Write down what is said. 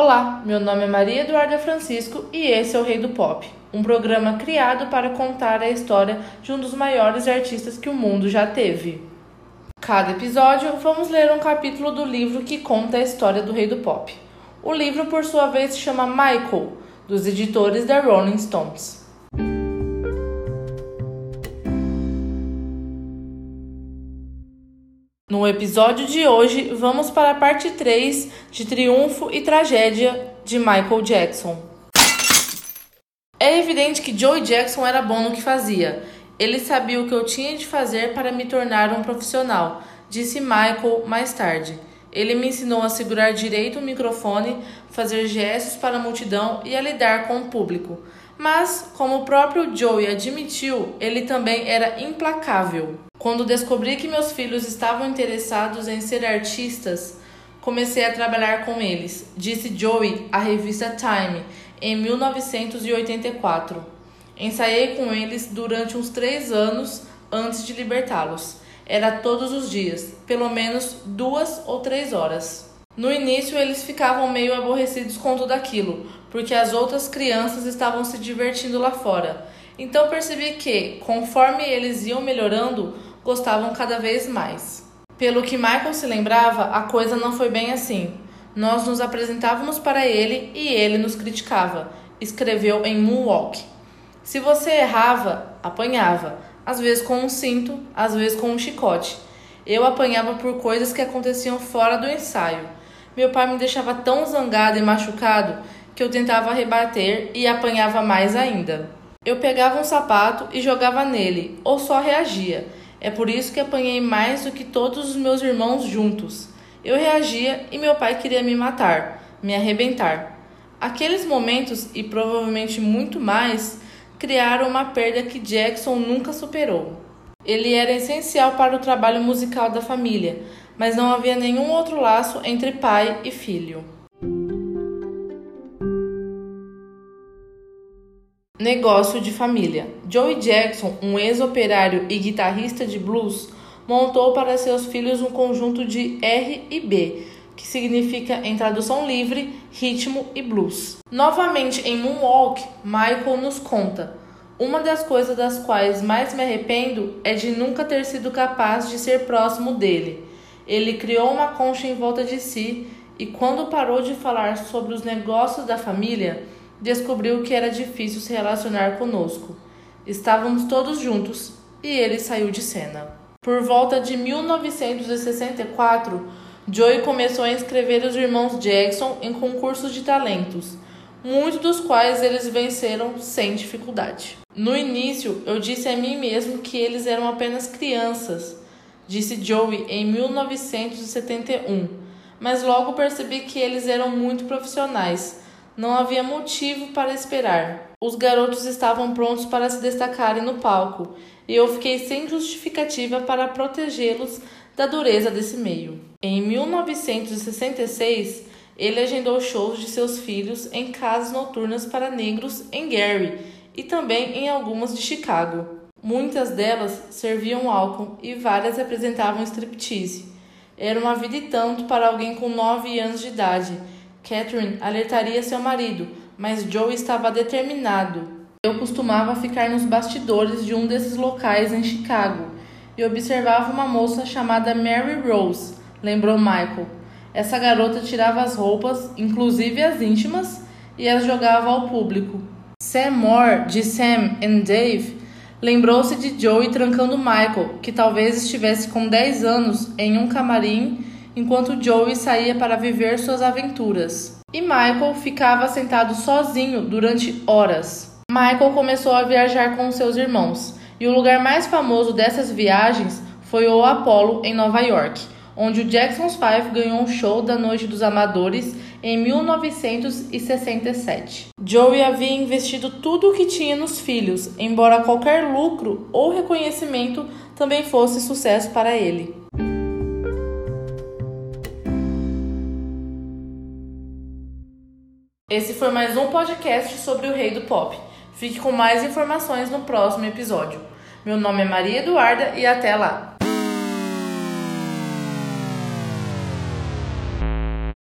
Olá, meu nome é Maria Eduarda Francisco e esse é o Rei do Pop, um programa criado para contar a história de um dos maiores artistas que o mundo já teve. Cada episódio, vamos ler um capítulo do livro que conta a história do Rei do Pop. O livro, por sua vez, se chama Michael, dos editores da Rolling Stones. No episódio de hoje, vamos para a parte 3 de Triunfo e Tragédia de Michael Jackson. É evidente que Joey Jackson era bom no que fazia. Ele sabia o que eu tinha de fazer para me tornar um profissional, disse Michael mais tarde. Ele me ensinou a segurar direito o microfone, fazer gestos para a multidão e a lidar com o público. Mas, como o próprio Joey admitiu, ele também era implacável. Quando descobri que meus filhos estavam interessados em ser artistas, comecei a trabalhar com eles, disse Joey à revista Time em 1984. Ensaiei com eles durante uns três anos antes de libertá-los. Era todos os dias, pelo menos duas ou três horas. No início, eles ficavam meio aborrecidos com tudo aquilo, porque as outras crianças estavam se divertindo lá fora. Então percebi que, conforme eles iam melhorando, gostavam cada vez mais. Pelo que Michael se lembrava, a coisa não foi bem assim. Nós nos apresentávamos para ele e ele nos criticava, escreveu em Moonwalk. Se você errava, apanhava, às vezes com um cinto, às vezes com um chicote. Eu apanhava por coisas que aconteciam fora do ensaio. Meu pai me deixava tão zangado e machucado que eu tentava rebater e apanhava mais ainda. Eu pegava um sapato e jogava nele, ou só reagia. É por isso que apanhei mais do que todos os meus irmãos juntos. Eu reagia e meu pai queria me matar, me arrebentar. Aqueles momentos, e provavelmente muito mais, criaram uma perda que Jackson nunca superou. Ele era essencial para o trabalho musical da família, mas não havia nenhum outro laço entre pai e filho. Negócio de família. Joey Jackson, um ex-operário e guitarrista de blues, montou para seus filhos um conjunto de R e B, que significa, em tradução livre, ritmo e blues. Novamente em Moonwalk, Michael nos conta: Uma das coisas das quais mais me arrependo é de nunca ter sido capaz de ser próximo dele. Ele criou uma concha em volta de si e, quando parou de falar sobre os negócios da família, descobriu que era difícil se relacionar conosco. Estávamos todos juntos e ele saiu de cena. Por volta de 1964, Joey começou a inscrever os irmãos Jackson em concursos de talentos, muitos dos quais eles venceram sem dificuldade. No início, eu disse a mim mesmo que eles eram apenas crianças, disse Joey em 1971, mas logo percebi que eles eram muito profissionais não havia motivo para esperar. Os garotos estavam prontos para se destacarem no palco, e eu fiquei sem justificativa para protegê-los da dureza desse meio. Em 1966, ele agendou shows de seus filhos em casas noturnas para negros em Gary e também em algumas de Chicago. Muitas delas serviam álcool e várias apresentavam striptease. Era uma vida e tanto para alguém com 9 anos de idade Catherine alertaria seu marido, mas Joe estava determinado. Eu costumava ficar nos bastidores de um desses locais em Chicago e observava uma moça chamada Mary Rose, lembrou Michael. Essa garota tirava as roupas, inclusive as íntimas, e as jogava ao público. Sam Moore, de Sam and Dave, lembrou-se de Joey trancando Michael, que talvez estivesse com 10 anos, em um camarim enquanto Joey saía para viver suas aventuras. E Michael ficava sentado sozinho durante horas. Michael começou a viajar com seus irmãos, e o lugar mais famoso dessas viagens foi o Apollo, em Nova York, onde o Jackson's Five ganhou um show da Noite dos Amadores em 1967. Joey havia investido tudo o que tinha nos filhos, embora qualquer lucro ou reconhecimento também fosse sucesso para ele. Esse foi mais um podcast sobre o Rei do Pop. Fique com mais informações no próximo episódio. Meu nome é Maria Eduarda e até lá!